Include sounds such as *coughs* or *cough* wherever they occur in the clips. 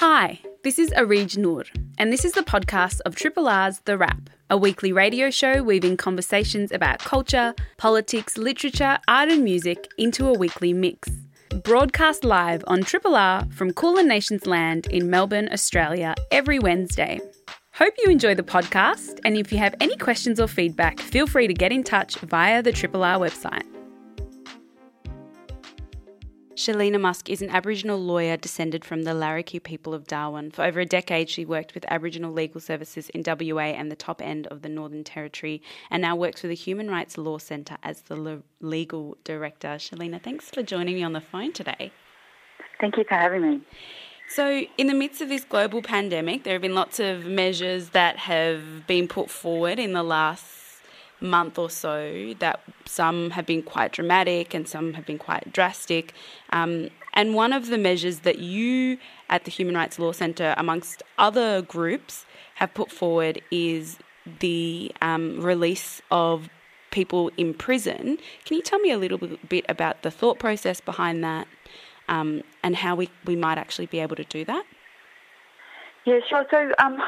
Hi, this is Areej Noor, and this is the podcast of Triple R's The Wrap, a weekly radio show weaving conversations about culture, politics, literature, art, and music into a weekly mix. Broadcast live on Triple R from Kulin Nations Land in Melbourne, Australia, every Wednesday. Hope you enjoy the podcast, and if you have any questions or feedback, feel free to get in touch via the Triple R website. Shaleena Musk is an Aboriginal lawyer descended from the Larrakia people of Darwin. For over a decade, she worked with Aboriginal legal services in WA and the top end of the Northern Territory, and now works for the Human Rights Law Centre as the legal director. Shaleena, thanks for joining me on the phone today. Thank you for having me. So, in the midst of this global pandemic, there have been lots of measures that have been put forward in the last month or so that some have been quite dramatic and some have been quite drastic. Um, and one of the measures that you at the Human Rights Law Centre, amongst other groups, have put forward is the um, release of people in prison. Can you tell me a little bit about the thought process behind that um, and how we, we might actually be able to do that? Yeah, sure. So, um,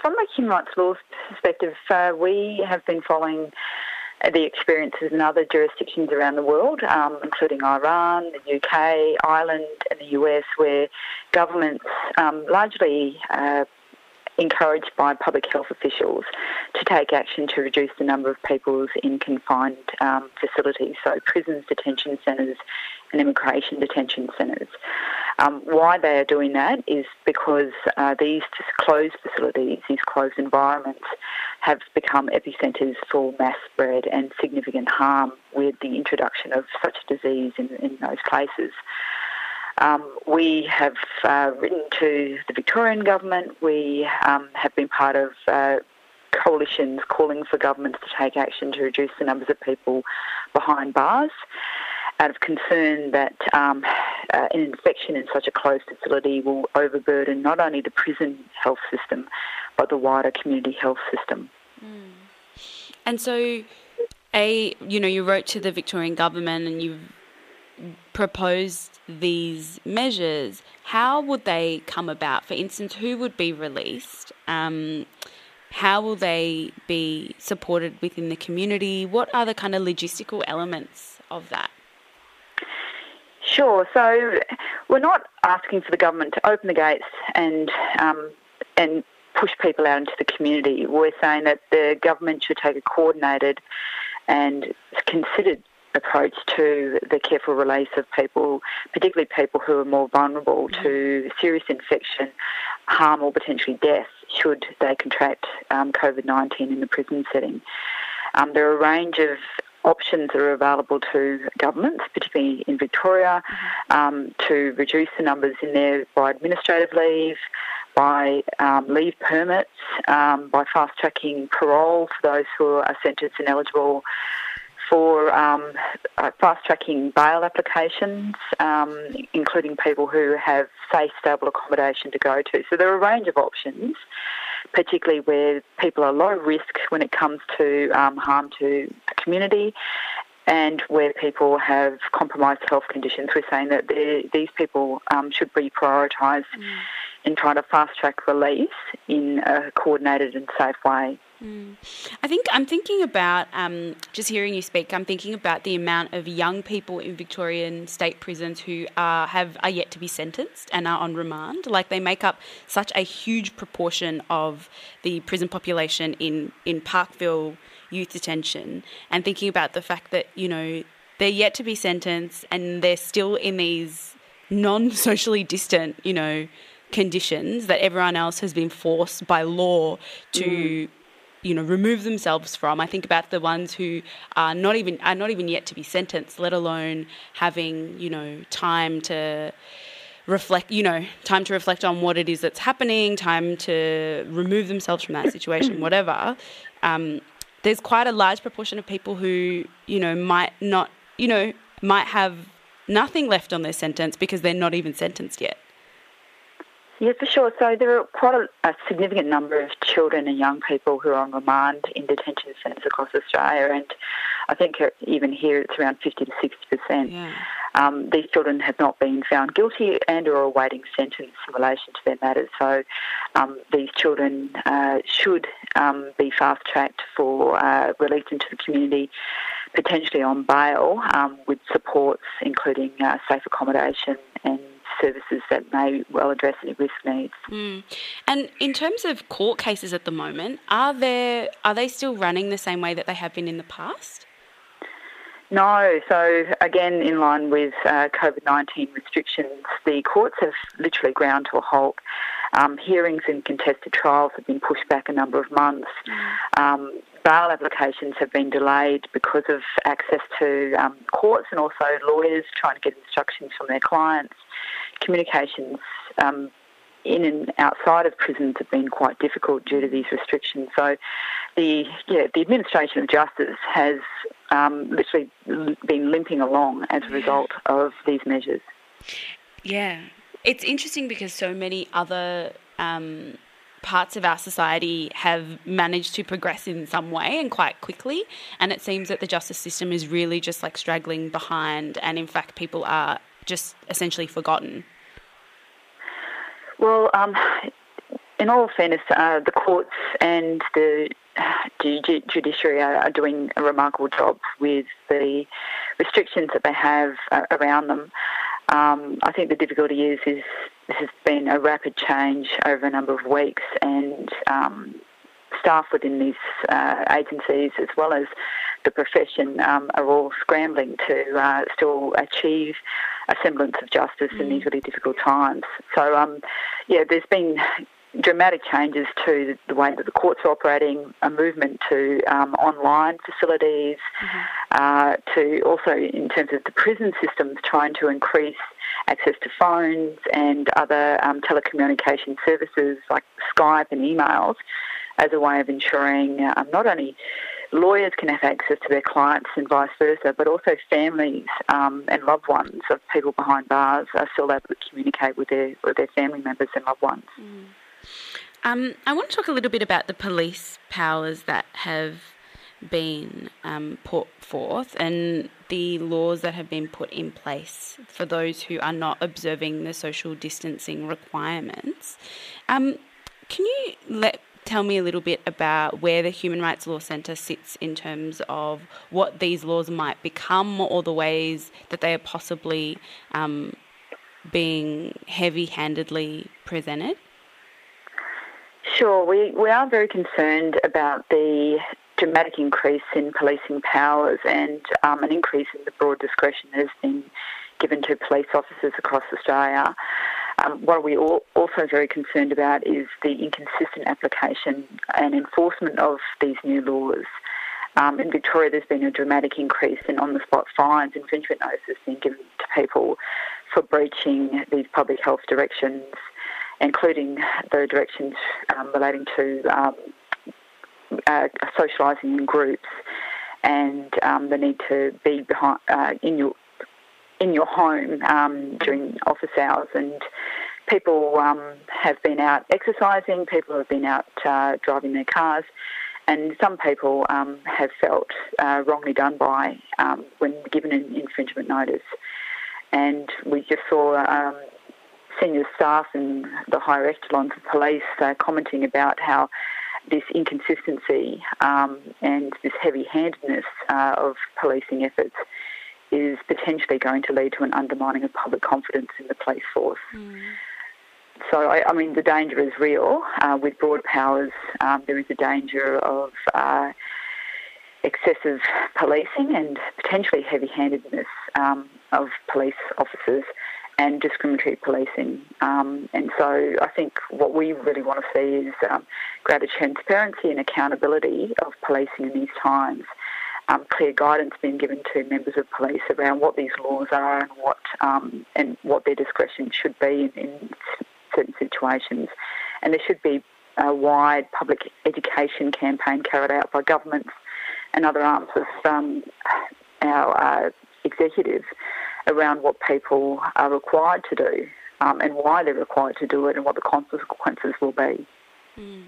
from a human rights law perspective, uh, we have been following the experiences in other jurisdictions around the world, um, including Iran, the UK, Ireland, and the US, where governments um, largely uh, encouraged by public health officials to take action to reduce the number of people in confined um, facilities, so prisons, detention centres, and immigration detention centres. Um, why they are doing that is because uh, these closed facilities, these closed environments, have become epicentres for mass spread and significant harm with the introduction of such a disease in, in those places. Um, we have uh, written to the Victorian government. We um, have been part of uh, coalitions calling for governments to take action to reduce the numbers of people behind bars out of concern that um, uh, an infection in such a closed facility will overburden not only the prison health system, but the wider community health system. Mm. And so, a you know, you wrote to the Victorian government and you proposed these measures. How would they come about? For instance, who would be released? Um, how will they be supported within the community? What are the kind of logistical elements of that? Sure. So we're not asking for the government to open the gates and um, and push people out into the community. We're saying that the government should take a coordinated and considered approach to the careful release of people, particularly people who are more vulnerable mm-hmm. to serious infection, harm, or potentially death should they contract um, COVID 19 in the prison setting. Um, there are a range of options that are available to governments, particularly in Victoria, um, to reduce the numbers in there by administrative leave, by um, leave permits, um, by fast tracking parole for those who are sentenced and eligible, for um, uh, fast tracking bail applications, um, including people who have safe, stable accommodation to go to. So there are a range of options particularly where people are low risk when it comes to um, harm to the community and where people have compromised health conditions. We're saying that these people um, should be prioritised mm. in trying to fast track release in a coordinated and safe way. Mm. I think I'm thinking about um, just hearing you speak. I'm thinking about the amount of young people in Victorian state prisons who are have are yet to be sentenced and are on remand. Like they make up such a huge proportion of the prison population in in Parkville youth detention. And thinking about the fact that you know they're yet to be sentenced and they're still in these non-socially distant, you know conditions that everyone else has been forced by law to mm you know remove themselves from. I think about the ones who are not even are not even yet to be sentenced, let alone having you know time to reflect you know time to reflect on what it is that's happening time to remove themselves from that *coughs* situation whatever um, there's quite a large proportion of people who you know might not you know might have nothing left on their sentence because they're not even sentenced yet yeah, for sure. So there are quite a, a, significant number of children and young people who are on remand in detention centres across Australia, and I think even here it's around 50 to 60 percent. Yeah. Um, these children have not been found guilty and are awaiting sentence in relation to their matters. So um, these children uh, should um, be fast tracked for uh, release into the community, potentially on bail, um, with supports including uh, safe accommodation and services that may well address any risk needs. Mm. And in terms of court cases at the moment, are there are they still running the same way that they have been in the past? No, so again, in line with uh, COVID 19 restrictions, the courts have literally ground to a halt. Um, hearings and contested trials have been pushed back a number of months. Um, bail applications have been delayed because of access to um, courts and also lawyers trying to get instructions from their clients. Communications um, in and outside of prisons have been quite difficult due to these restrictions. So, the yeah, the administration of justice has um, literally been limping along as a result of these measures. Yeah, it's interesting because so many other. Um, parts of our society have managed to progress in some way and quite quickly. And it seems that the justice system is really just like straggling behind, and in fact, people are just essentially forgotten. Well, um, in all fairness, uh, the courts and the judiciary are, doing a remarkable job with the restrictions that they have uh, around them. Um, I think the difficulty is is this has been a rapid change over a number of weeks, and um, staff within these uh, agencies, as well as the profession, um, are all scrambling to uh, still achieve a semblance of justice mm. in these really difficult times. So, um, yeah, there's been dramatic changes to the way that the courts are operating, a movement to um, online facilities, mm-hmm. uh, to also in terms of the prison systems trying to increase access to phones and other um, telecommunication services like Skype and emails as a way of ensuring um, not only lawyers can have access to their clients and vice versa, but also families um, and loved ones of people behind bars are still able to communicate with their with their family members and loved ones. Mm. Um, I want to talk a little bit about the police powers that have been um, put forth and the laws that have been put in place for those who are not observing the social distancing requirements. Um, can you let tell me a little bit about where the Human Rights Law Centre sits in terms of what these laws might become or the ways that they are possibly um, being heavy handedly presented? Sure, we, we are very concerned about the dramatic increase in policing powers and um, an increase in the broad discretion that has been given to police officers across Australia. Um, what we're also very concerned about is the inconsistent application and enforcement of these new laws. Um, in Victoria, there's been a dramatic increase in on-the-spot fines, infringement notices being given to people for breaching these public health directions, including the directions um, relating to um, uh, socialising in groups and um, the need to be behind, uh, in your in your home um, during office hours and people um, have been out exercising, people have been out uh, driving their cars, and some people um, have felt uh, wrongly done by um, when given an infringement notice. And we just saw um, senior staff in the higher echelons of police uh, commenting about how this inconsistency um, and this heavy-handedness uh, of policing efforts is potentially going to lead to an undermining of public confidence in the police force. Mm. So, I, I, mean, the danger is real. Uh, with broad powers, um, there is a danger of uh, excessive policing and potentially heavy handedness um, of police officers and discriminatory policing. Um, and so I think what we really want to see is um, greater transparency and accountability of policing in these times um, clear guidance being given to members of police around what these laws are and what um, and what their discretion should be in, in, certain situations. And there should be a wide public education campaign carried out by governments and other arms of um, our uh, executives around what people are required to do um, and why they're required to do it and what the consequences will be. Mm.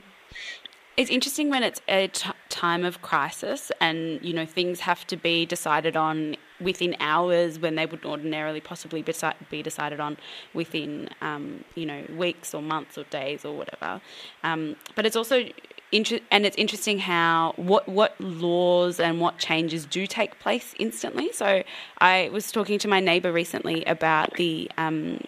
It's interesting when it's a t- time of crisis and, you know, things have to be decided on within hours when they would ordinarily possibly be decided on within, um, you know, weeks or months or days or whatever. Um, but it's also Inter- and it's interesting how what what laws and what changes do take place instantly. So I was talking to my neighbour recently about the um,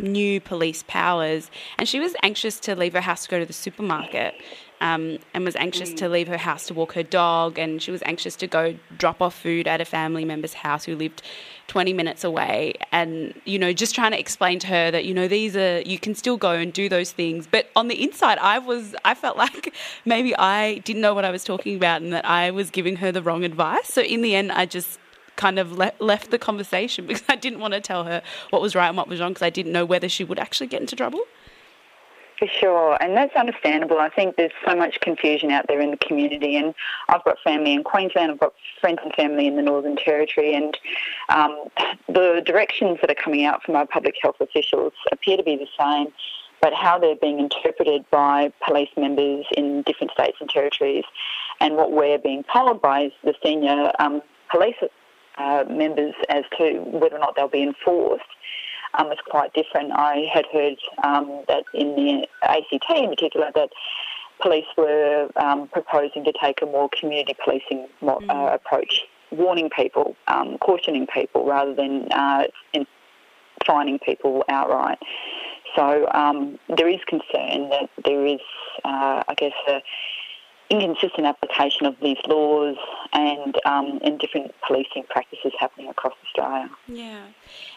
new police powers, and she was anxious to leave her house to go to the supermarket. Um, and was anxious mm. to leave her house to walk her dog, and she was anxious to go drop off food at a family member's house who lived 20 minutes away. And, you know, just trying to explain to her that, you know, these are, you can still go and do those things. But on the inside, I was, I felt *laughs* like maybe I didn't know what I was talking about and that I was giving her the wrong advice. So in the end, I just kind of le- left the conversation *laughs* because I didn't want to tell her what was right and what was wrong because I didn't know whether she would actually get into trouble. For sure, and that's understandable. I think there's so much confusion out there in the community, and I've got family in Queensland, I've got friends and family in the Northern Territory, and um, the directions that are coming out from our public health officials appear to be the same, but how they're being interpreted by police members in different states and territories, and what we're being told by the senior um, police uh, members as to whether or not they'll be enforced um, is quite different. I had heard um, that in the ACT in particular that police were um, proposing to take a more community policing uh, mm. approach, warning people, um, cautioning people rather than uh, fining people outright. So um, there is concern that there is, uh, I guess, a inconsistent application of these laws and um, and different policing practices happening across Australia. Yeah,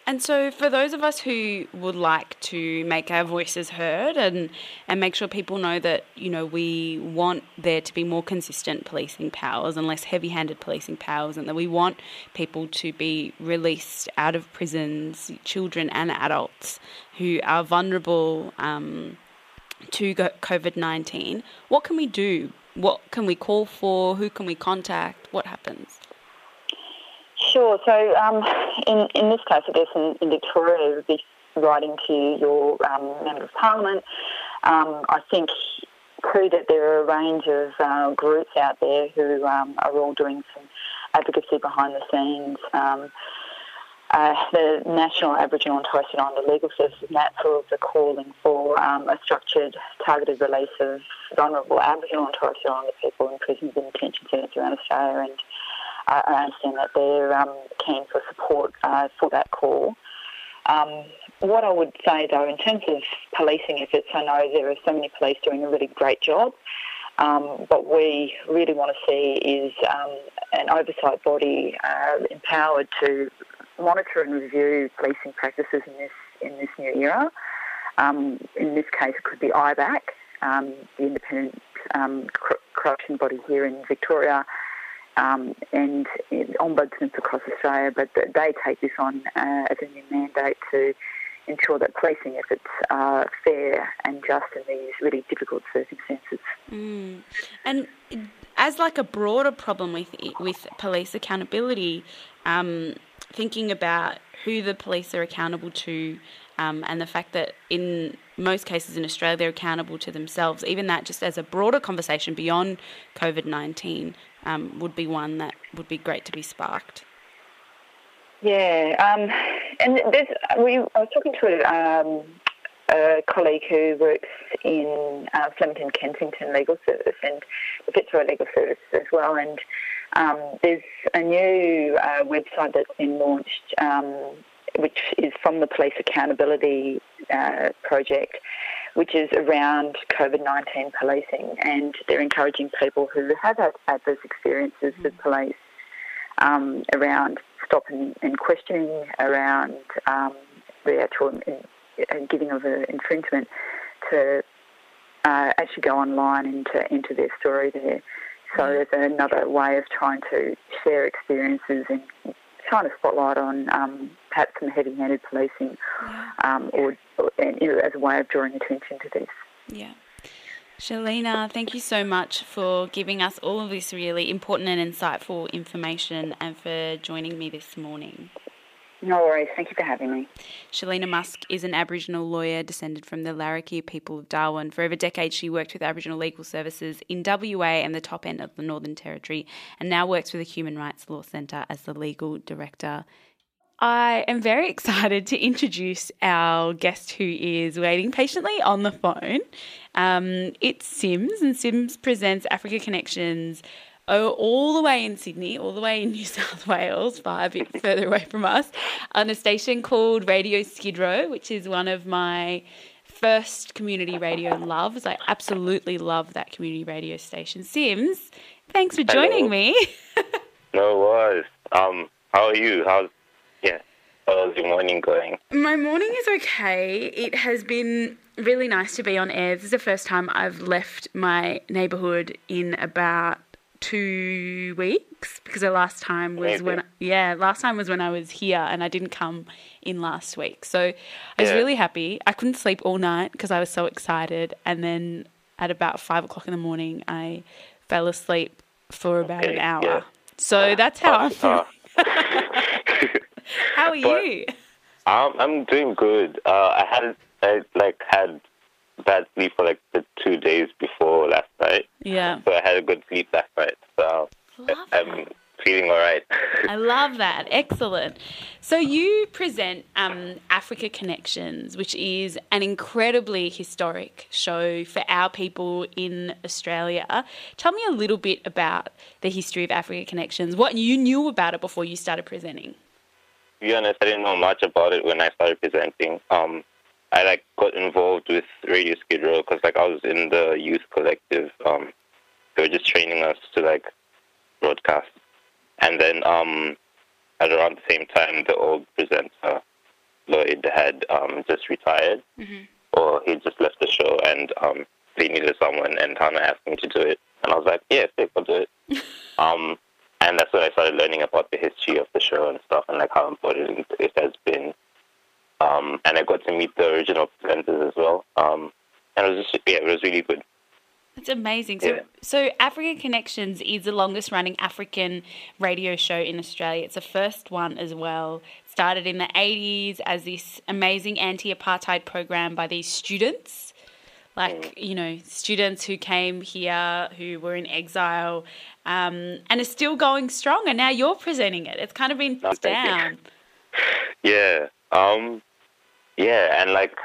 and so for those of us who would like to make our voices heard and and make sure people know that you know we want there to be more consistent policing powers and less heavy-handed policing powers, and that we want people to be released out of prisons, children and adults who are vulnerable. Um, to COVID 19, what can we do what can we call for? Who can we contact? What happens? Sure. So um, in, in this case, I guess in, in Victoria, would be writing to your um, Member of Parliament. Um, I think too that there are a range of uh, groups out there who um, are all doing some advocacy behind the scenes. Uh, the National Aboriginal and Torres Strait Islander Legal Services, NATSILS, are calling for um, a structured, targeted release of vulnerable Aboriginal and Torres Strait Islander people in prisons and detention centres around Australia, and I, I understand that they're um, keen for support uh, for that call. Um, what I would say, though, in terms of policing efforts, I know there are so many police doing a really great job. Um, what we really want to see is um, an oversight body uh, empowered to monitor and review policing practices in this in this new era. Um, in this case, it could be IBAC, um, the independent um, corruption body here in Victoria, um, and ombudsmen across Australia. But they take this on uh, as a new mandate to ensure that policing efforts are fair and just in these really difficult circumstances. Mm. And as like a broader problem with with police accountability, um, thinking about who the police are accountable to um, and the fact that in most cases in Australia they're accountable to themselves, even that just as a broader conversation beyond COVID 19 um, would be one that would be great to be sparked. Yeah, um, and there's, we, I was talking to um, a colleague who works in uh, Flemington Kensington Legal Service and the Fitzroy Legal Service as well, and um, there's a new uh, website that's been launched, um, which is from the Police Accountability uh, Project, which is around COVID 19 policing. And they're encouraging people who have had adverse experiences with police um, around stopping and questioning, around um, the actual in, in giving of an infringement to uh, actually go online and to enter their story there. So there's another way of trying to share experiences and shine a spotlight on um, perhaps some heavy-handed policing, um, or, or as a way of drawing attention to this. Yeah. Shaleena, thank you so much for giving us all of this really important and insightful information and for joining me this morning. No worries. Thank you for having me. Shaleena Musk is an Aboriginal lawyer descended from the Larrakia people of Darwin. For over decades, she worked with Aboriginal legal services in WA and the top end of the Northern Territory, and now works with the Human Rights Law Centre as the legal director. I am very *laughs* excited to introduce our guest who is waiting patiently on the phone. Um, it's Sims, and Sims presents Afrika Connexions all the way in Sydney, all the way in New *laughs* South Wales, far a bit further away from us, on a station called Radio Skid Row, which is one of my first community radio loves. I absolutely love that community radio station. Sims, thanks for joining Hello. me. *laughs* no worries. Um, how are you? How's yeah? How's your morning going? My morning is okay. It has been really nice to be on air. This is the first time I've left my neighbourhood in about two weeks because the last time was when yeah last time was when I was here and I didn't come in last week. So I was yeah. really happy. I couldn't sleep all night because I was so excited. And then at about five o'clock in the morning I fell asleep for about okay, an hour. Yeah. so that's how I'm feeling. *laughs* how are *laughs* but, you? Um, I'm doing good. Uh, I had I like had bad sleep for like the two days before last night. Yeah. So I had a good sleep last night. So I'm feeling all right. *laughs* I love that. Excellent. So you present um, Afrika Connexions, which is an incredibly historic show for our people in Australia. Tell me a little bit about the history of Afrika Connexions, what you knew about it before you started presenting. To be honest, I didn't know much about it when I started presenting. Um, I like got involved with Radio Skid Row because like I was in the youth collective. Um, they were just training us to like broadcast, and then um, at around the same time, the old presenter Lloyd had um, just retired, mm-hmm. or he just left the show, and um, they needed someone, and Hannah asked me to do it, and I was like, yeah, sick, I'll do it. *laughs* um, and that's when I started learning about the history of the show and stuff, and like how important it has been um, and I got to meet the original presenters as well. Um, and it was just, yeah, it was really good. That's amazing. So, yeah. so Afrika Connexions is the longest running African radio show in Australia. It's the first one as well. It started in the 80s as this amazing anti apartheid program by these students. Like, mm. you know, students who came here, who were in exile, um, and is still going strong. And now you're presenting it. It's kind of been no, down. *laughs* Yeah. Um, yeah, and like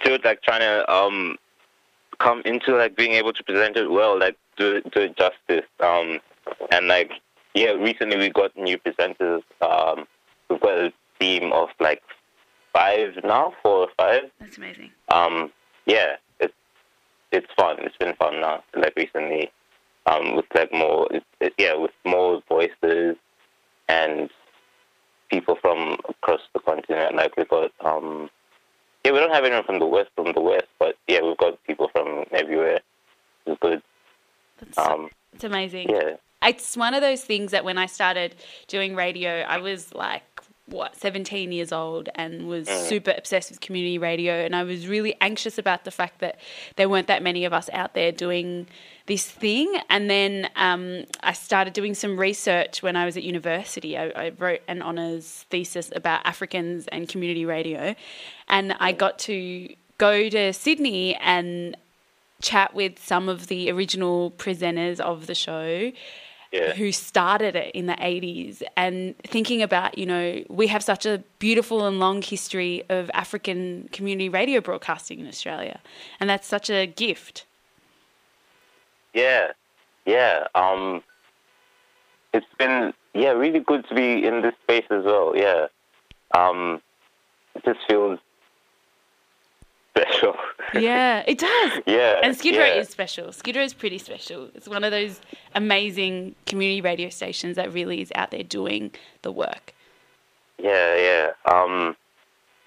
still like trying to um come into like being able to present it well, like do do it justice. Um, and like yeah, recently we got new presenters. Um, we've got a team of like five now, four or five. That's amazing. Um, yeah, it's it's fun. It's been fun now. Like recently, um, with like more, it, yeah, with more voices and people from across the continent. Like we've got, um, yeah, we don't have anyone from the west, from the west, but yeah, we've got people from everywhere. It's good. That's, um, it's amazing. Yeah. It's one of those things that when I started doing radio, I was like, what 17 years old and was mm. super obsessed with community radio and I was really anxious about the fact that there weren't that many of us out there doing this thing. And then um, I started doing some research when I was at university. I, I, wrote an honours thesis about Africans and community radio. And I got to go to Sydney and chat with some of the original presenters of the show. Yeah. who started it in the 80s and thinking about, you know, we have such a beautiful and long history of African community radio broadcasting in Australia. And that's such a gift. Yeah, yeah. Um, it's been yeah really good to be in this space as well. Yeah, um, it just feels special. yeah, it does. *laughs* Yeah, and Skid Row yeah. is special. Skid Row is pretty special. It's one of those amazing community radio stations that really is out there doing the work. Yeah, yeah. Um,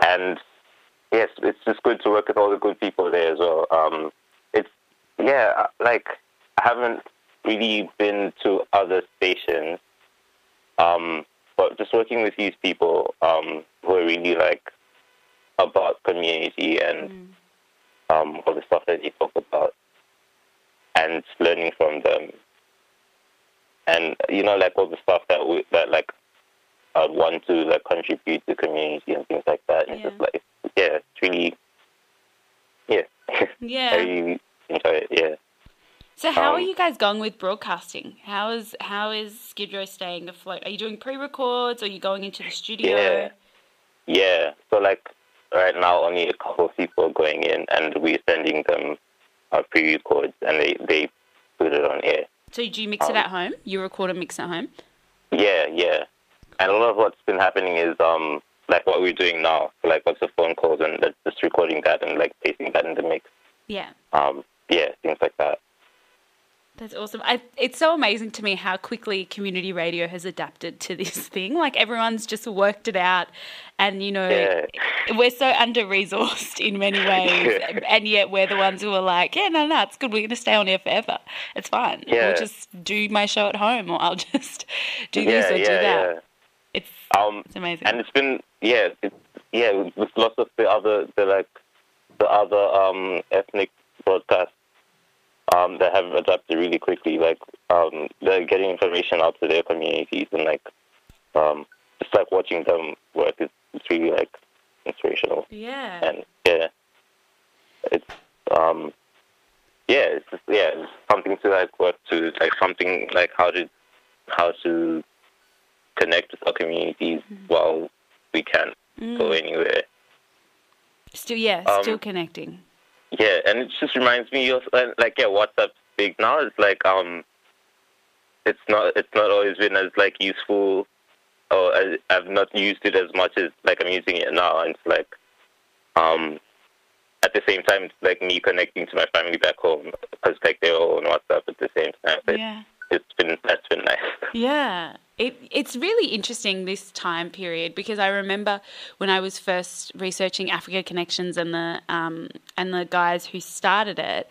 and yes, it's just good to work with all the good people there as well. Um, it's yeah, uh, like I haven't really been to other stations, um, but just working with these people um, who are really like about community and mm. um, all the stuff that he talk about, and learning from them, and you know, like all the stuff that we that like uh, want to like contribute to community and things like that. And Yeah. just like yeah, it's really yeah. I *laughs* Yeah. really enjoy it. Yeah. So how are Um, you guys going with broadcasting? How is how is Skid Row staying afloat? Are you doing pre-records? Or are you going into the studio? Yeah. Yeah. So like right now, only a couple of people are going in, and we're sending them our pre-records, and they they put it on air. So do you mix it Um, at home? You record and mix at home? Yeah, yeah. And a lot of what's been happening is um like what we're doing now, like lots of phone calls and just recording that and like pasting that in the mix. Yeah. Um, yeah, things like that. That's awesome. I, it's so amazing to me how quickly community radio has adapted to this *laughs* thing. Like everyone's just worked it out, and you know, Yeah. we're so under resourced in many *laughs* ways, and yet we're the ones who are like, yeah, no, no, it's good. We're going to stay on here forever. It's fine. Yeah. We'll just do my show at home, or I'll *laughs* just do this yeah, or yeah, do that. yeah. It's Um, it's amazing. and it's been yeah, it's, yeah, with- with lots of the other the like the other um ethnic broadcasts um that have adapted really quickly. Like um they're getting information out to their communities and like um just like watching them work is it's really like inspirational. yeah. and yeah, it's um, yeah, it's just, yeah, it's something to like work to like something like how to how to connect with our communities while we can't go anywhere. Still, yeah, um, still connecting. Yeah, and it just reminds me of uh, like yeah, WhatsApp's big now. It's like um, it's not it's not always been as like useful, or as, I've not used it as much as like I'm using it now. And it's like um, at the same time, it's like me connecting to my family back home because like they're all on WhatsApp at the same time. But Yeah. it's been that's been nice. Yeah. It, it's really interesting this time period because I remember when I was first researching Afrika Connexions and the um, and the guys who started it.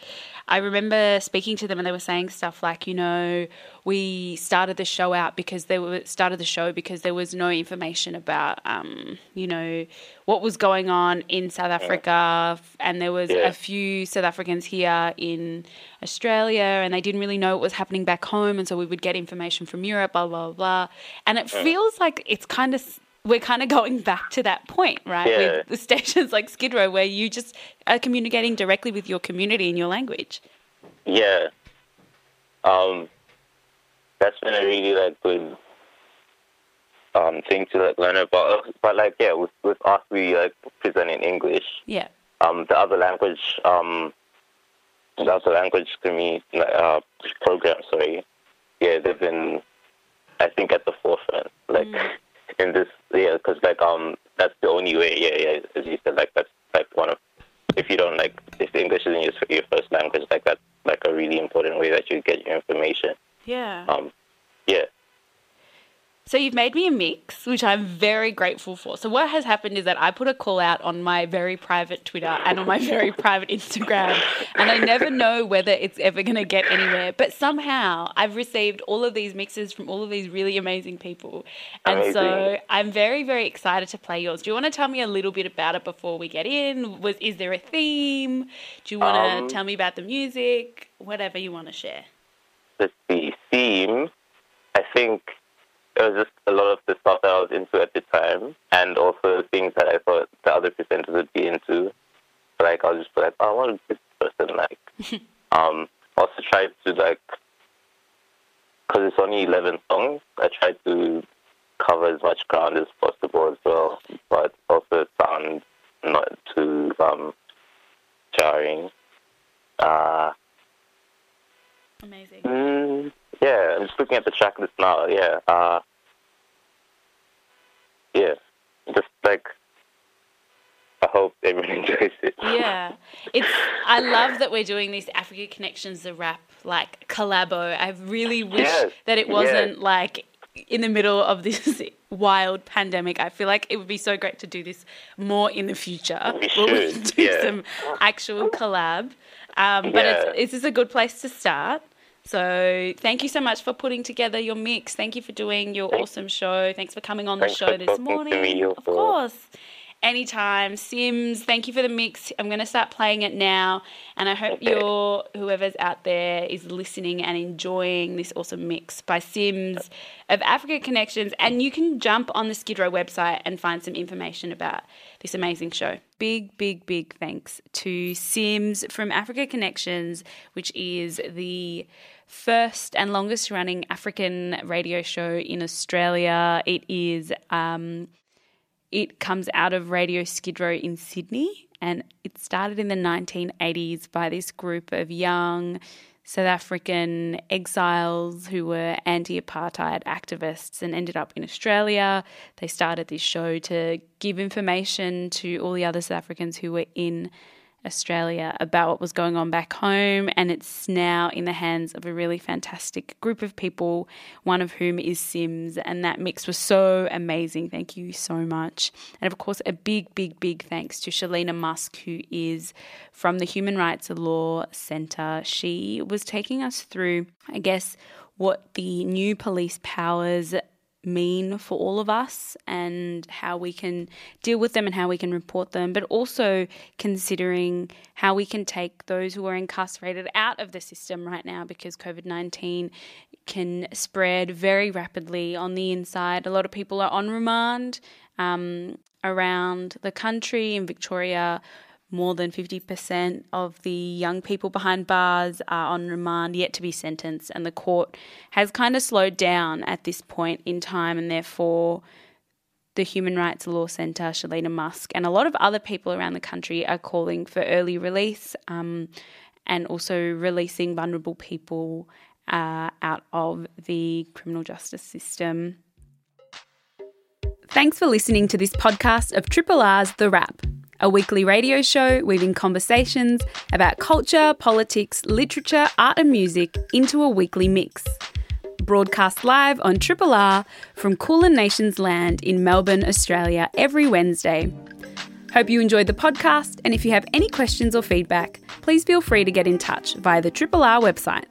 I remember speaking to them and they were saying stuff like, you know, we started the show out because they were started the show because there was no information about, um, you know, what was going on in South Africa, and there was Yeah. a few South Africans here in Australia, and they didn't really know what was happening back home, and so we would get information from Europe, blah blah blah. And it feels like it's kind of we're kind of going back to that point, right? Yeah. With the stations like Skid Row, where you just are communicating directly with your community in your language. Yeah. Um, that's been a really like good um thing to like learn about. But like yeah, with with us we like present in English. Yeah, Um, the other language um, the other language community uh program. Sorry, yeah, they've been I think at the forefront like in this yeah because like um that's the only way yeah yeah as you said like that's like one of if you don't like if English isn't your, your first language like that's like a really important way that you get your information yeah. um So you've made me a mix, which I'm very grateful for. So what has happened is that I put a call out on my very private Twitter and on my very *laughs* private Instagram, and I never know whether it's ever going to get anywhere. But somehow I've received all of these mixes from all of these really amazing people, and so I'm very very excited to play yours. Do you want to tell me a little bit about it before we get in? Was is there a theme? Do you want to Um, tell me about the music? Whatever you want to share. the theme, I think it was just a lot of the stuff that I was into at the time, and also things that I thought the other presenters would be into. Like I was just like, oh, what is this person like? *laughs* um, also tried to like, because it's only eleven songs. I tried to cover as much ground as possible as well, but also sound not too um, jarring. Uh, Amazing. Mm, yeah, I'm just looking at the track list now. Yeah, uh, yeah, just like I hope everyone *laughs* enjoys it. Yeah, it's. I love that we're doing these Afrika Connexions, The Wrap like collabo. I really wish Yes, that it wasn't like in the middle of this wild pandemic. I feel like it would be so great to do this more in the future. We where we should, do yeah. some actual collab. Um, but Yeah. it's, this is a good place to start. So thank you so much for putting together your mix. Thank you for doing your Thank- awesome show. Thanks for coming on the show this morning. of course. Anytime. Sims, thank you for the mix. I'm going to start playing it now. And I hope okay. you're, whoever's out there, is listening and enjoying this awesome mix by Sims of Afrika Connexions. And you can jump on the Skid Row website and find some information about this amazing show. Big, big, big thanks to Sims from Afrika Connexions, which is the first and longest running African radio show in Australia. It is um, it comes out of Radio Skid Row in Sydney, and it started in the 1980s by this group of young South African exiles who were anti apartheid activists and ended up in Australia. They started this show to give information to all the other South Africans who were in Australia about what was going on back home, and it's now in the hands of a really fantastic group of people, one of whom is Sims, and that mix was so amazing. Thank you so much. And of course, a big, big, big thanks to Shaleena Musk, who is from the Human Rights Law Centre. She was taking us through, I guess, what the new police powers mean for all of us and how we can deal with them and how we can report them, but also considering how we can take those who are incarcerated out of the system right now because COVID 19 can spread very rapidly on the inside. A lot of people are on remand um, around the country. In Victoria, more than 50% of the young people behind bars are on remand yet to be sentenced, and the court has kind of slowed down at this point in time, and therefore the Human Rights Law Centre, Shaleena Musk, and a lot of other people around the country are calling for early release um, and also releasing vulnerable people uh, out of the criminal justice system. Thanks for listening to this podcast of Triple R's The Wrap a weekly radio show weaving conversations about culture, politics, literature, art, and music into a weekly mix. Broadcast live on Triple R from Kulin Nations land in Melbourne, Australia, every Wednesday. Hope you enjoyed the podcast, and if you have any questions or feedback, please feel free to get in touch via the Triple R website.